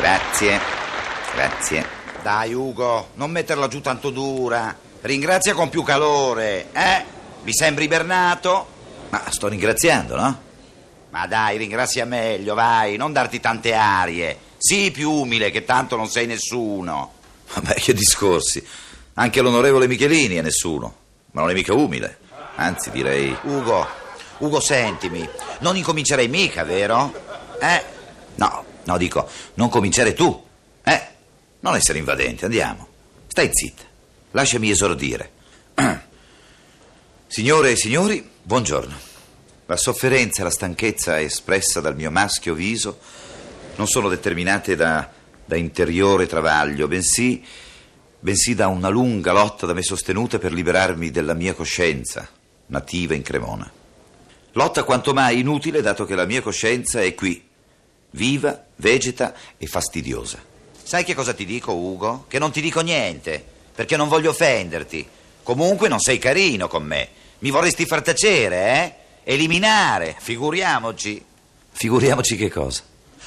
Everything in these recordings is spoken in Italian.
grazie, grazie. Dai Ugo, non metterla giù tanto dura. Ringrazia con più calore, eh? Mi sembri ibernato? Ma sto ringraziando, no? Ma dai, ringrazia meglio, vai, non darti tante arie. Sii più umile, che tanto non sei nessuno. Vabbè, che discorsi. Anche l'onorevole Michelini è nessuno, ma non è mica umile. Anzi, direi... Ugo, Ugo, sentimi, non incomincerei mica, vero? Eh? No, no, dico, non cominciare tu. Eh? Non essere invadente, andiamo. Stai zitta. Lasciami esordire. Signore e signori, buongiorno. La sofferenza e la stanchezza espressa dal mio maschio viso non sono determinate da, da interiore travaglio, bensì, bensì da una lunga lotta da me sostenuta per liberarmi della mia coscienza, nativa in Cremona. Lotta quanto mai inutile, dato che la mia coscienza è qui, viva, vegeta e fastidiosa. Sai che cosa ti dico, Ugo? Che non ti dico niente, perché non voglio offenderti. Comunque non sei carino con me. Mi vorresti far tacere, eh? Eliminare, figuriamoci. Figuriamoci che cosa?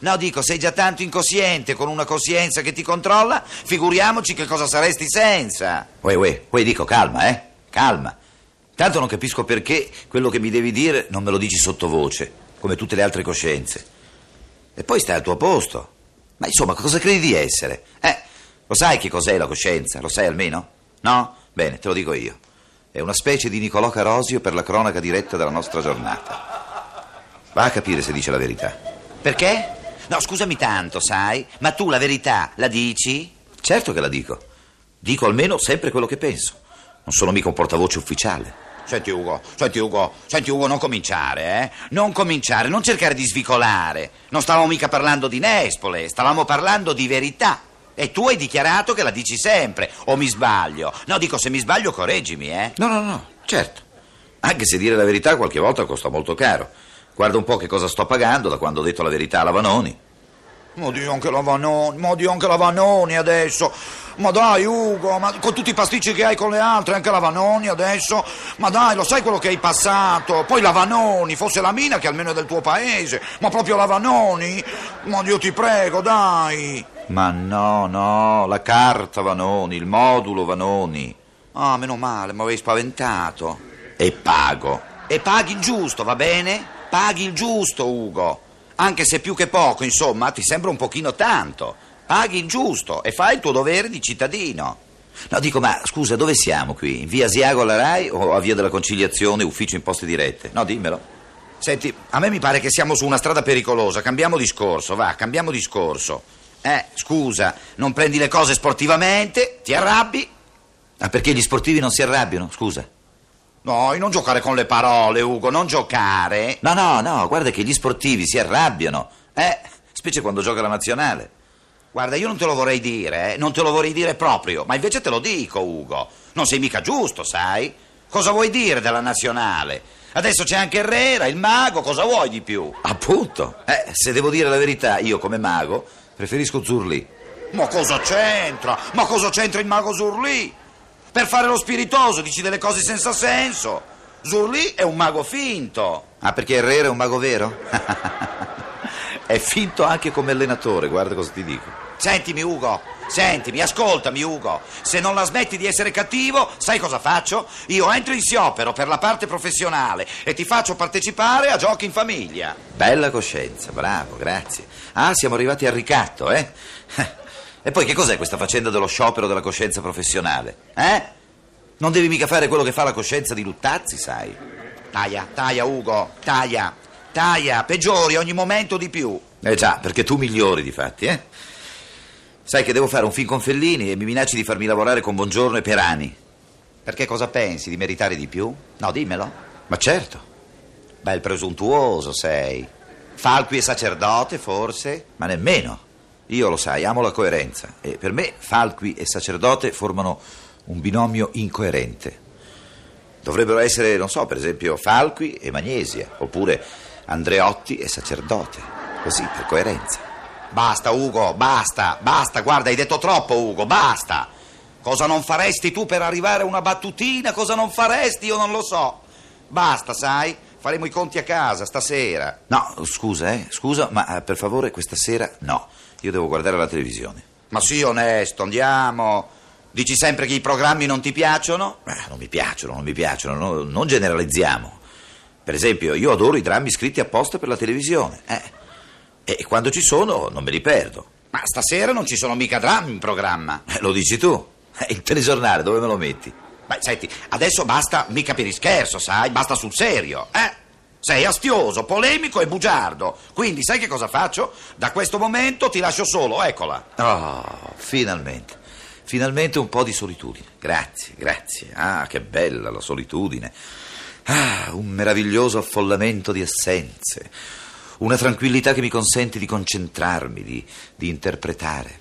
No, dico, sei già tanto incosciente, con una coscienza che ti controlla, figuriamoci che cosa saresti senza. Uè, uè, uè, dico, calma, eh? Calma. Tanto non capisco perché quello che mi devi dire non me lo dici sottovoce, come tutte le altre coscienze. E poi stai al tuo posto. Ma insomma, cosa credi di essere? Eh, lo sai che cos'è la coscienza? Lo sai almeno? No? Bene, te lo dico io. È una specie di Nicolò Carosio per la cronaca diretta della nostra giornata. Va a capire se dice la verità. Perché? No, scusami tanto, sai, ma tu la verità la dici? Certo che la dico. Dico almeno sempre quello che penso. Non sono mica un portavoce ufficiale. Senti Ugo, senti Ugo, senti Ugo, non cominciare, eh? Non cominciare, non cercare di svicolare. Non stavamo mica parlando di Nespole, stavamo parlando di verità. E tu hai dichiarato che la dici sempre, o mi sbaglio? No, dico, se mi sbaglio correggimi, eh? No, no, no, certo. Anche se dire la verità qualche volta costa molto caro. Guarda un po' che cosa sto pagando da quando ho detto la verità alla Vanoni. Ma Dio anche la Vanoni, ma Dio anche la Vanoni adesso. Ma dai Ugo, ma con tutti i pasticci che hai con le altre, anche la Vanoni adesso. Ma dai, lo sai quello che hai passato? Poi la Vanoni, fosse la Mina che almeno è del tuo paese. Ma proprio la Vanoni? Ma Dio ti prego, dai. Ma no, no, la carta Vanoni, il modulo Vanoni. Ah, meno male, mi avevi spaventato. E pago. E paghi il giusto, va bene? Paghi il giusto, Ugo. Anche se più che poco, insomma, ti sembra un pochino tanto. Paghi il giusto e fai il tuo dovere di cittadino. No, dico, ma scusa, dove siamo qui? In via Asiago alla RAI o a via della conciliazione, ufficio imposte dirette? No, dimmelo. Senti, a me mi pare che siamo su una strada pericolosa. Cambiamo discorso, va, cambiamo discorso. Eh, scusa, non prendi le cose sportivamente, ti arrabbi. Ah, perché gli sportivi non si arrabbiano? Scusa. No, non giocare con le parole, Ugo, non giocare. No, no, no, guarda che gli sportivi si arrabbiano. Eh, specie quando gioca la nazionale. Guarda, io non te lo vorrei dire, eh, non te lo vorrei dire proprio, ma invece te lo dico, Ugo. Non sei mica giusto, sai? Cosa vuoi dire della nazionale? Adesso c'è anche Herrera, il mago, cosa vuoi di più? Appunto. Eh, se devo dire la verità, io come mago preferisco Zurli. Ma cosa c'entra? Ma cosa c'entra il mago Zurli? Per fare lo spiritoso dici delle cose senza senso. Zurli è un mago finto. Ah, perché Herrera è un mago vero? è finto anche come allenatore, guarda cosa ti dico. Sentimi, Ugo, sentimi, ascoltami, Ugo. Se non la smetti di essere cattivo, sai cosa faccio? Io entro in siopero per la parte professionale e ti faccio partecipare a giochi in famiglia. Bella coscienza, bravo, grazie. Ah, siamo arrivati al ricatto, eh? E poi che cos'è questa faccenda dello sciopero della coscienza professionale? Eh? Non devi mica fare quello che fa la coscienza di Luttazzi, sai? Taia, taia, Ugo, taia, taia, peggiori ogni momento di più. Eh già, perché tu migliori, difatti, eh? Sai che devo fare un film con Fellini e mi minacci di farmi lavorare con Buongiorno e Perani. Perché cosa pensi? Di meritare di più? No, dimmelo. Ma certo. Bel presuntuoso sei. Falqui e sacerdote, forse? Ma nemmeno. Io lo sai, amo la coerenza e per me Falqui e sacerdote formano un binomio incoerente. Dovrebbero essere, non so, per esempio Falqui e Magnesia, oppure Andreotti e sacerdote, così per coerenza. Basta, Ugo, basta, basta, guarda, hai detto troppo, Ugo, basta. Cosa non faresti tu per arrivare a una battutina? Cosa non faresti? Io non lo so. Basta, sai? Faremo i conti a casa stasera. No, scusa, eh, scusa, ma eh, per favore questa sera no. Io devo guardare la televisione. Ma sì, onesto, andiamo. Dici sempre che i programmi non ti piacciono? Eh, non mi piacciono, non mi piacciono, no- non generalizziamo. Per esempio, io adoro i drammi scritti apposta per la televisione. eh. E quando ci sono non me li perdo. Ma stasera non ci sono mica drammi in programma. Eh, Lo dici tu? Eh, Il telegiornale, dove me lo metti? Beh, senti, adesso basta mica per il scherzo, sai? Basta sul serio, eh? Sei astioso, polemico e bugiardo. Quindi sai che cosa faccio? Da questo momento ti lascio solo, eccola. Oh, finalmente. Finalmente un po' di solitudine. Grazie, grazie. Ah, che bella la solitudine. Ah, un meraviglioso affollamento di essenze. Una tranquillità che mi consente di concentrarmi, di, di interpretare.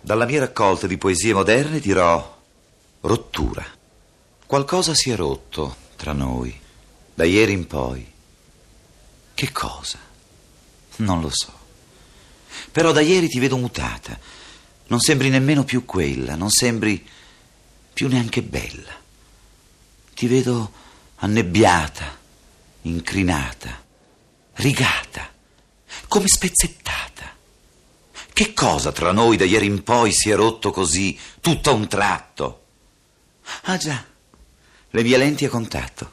Dalla mia raccolta di poesie moderne dirò rottura. Qualcosa si è rotto tra noi, da ieri in poi. Che cosa? Non lo so. Però da ieri ti vedo mutata. Non sembri nemmeno più quella, non sembri più neanche bella. Ti vedo annebbiata, incrinata, rigata, come spezzettata. Che cosa tra noi da ieri in poi si è rotto così, tutto a un tratto? Ah già, le mie lenti a contatto.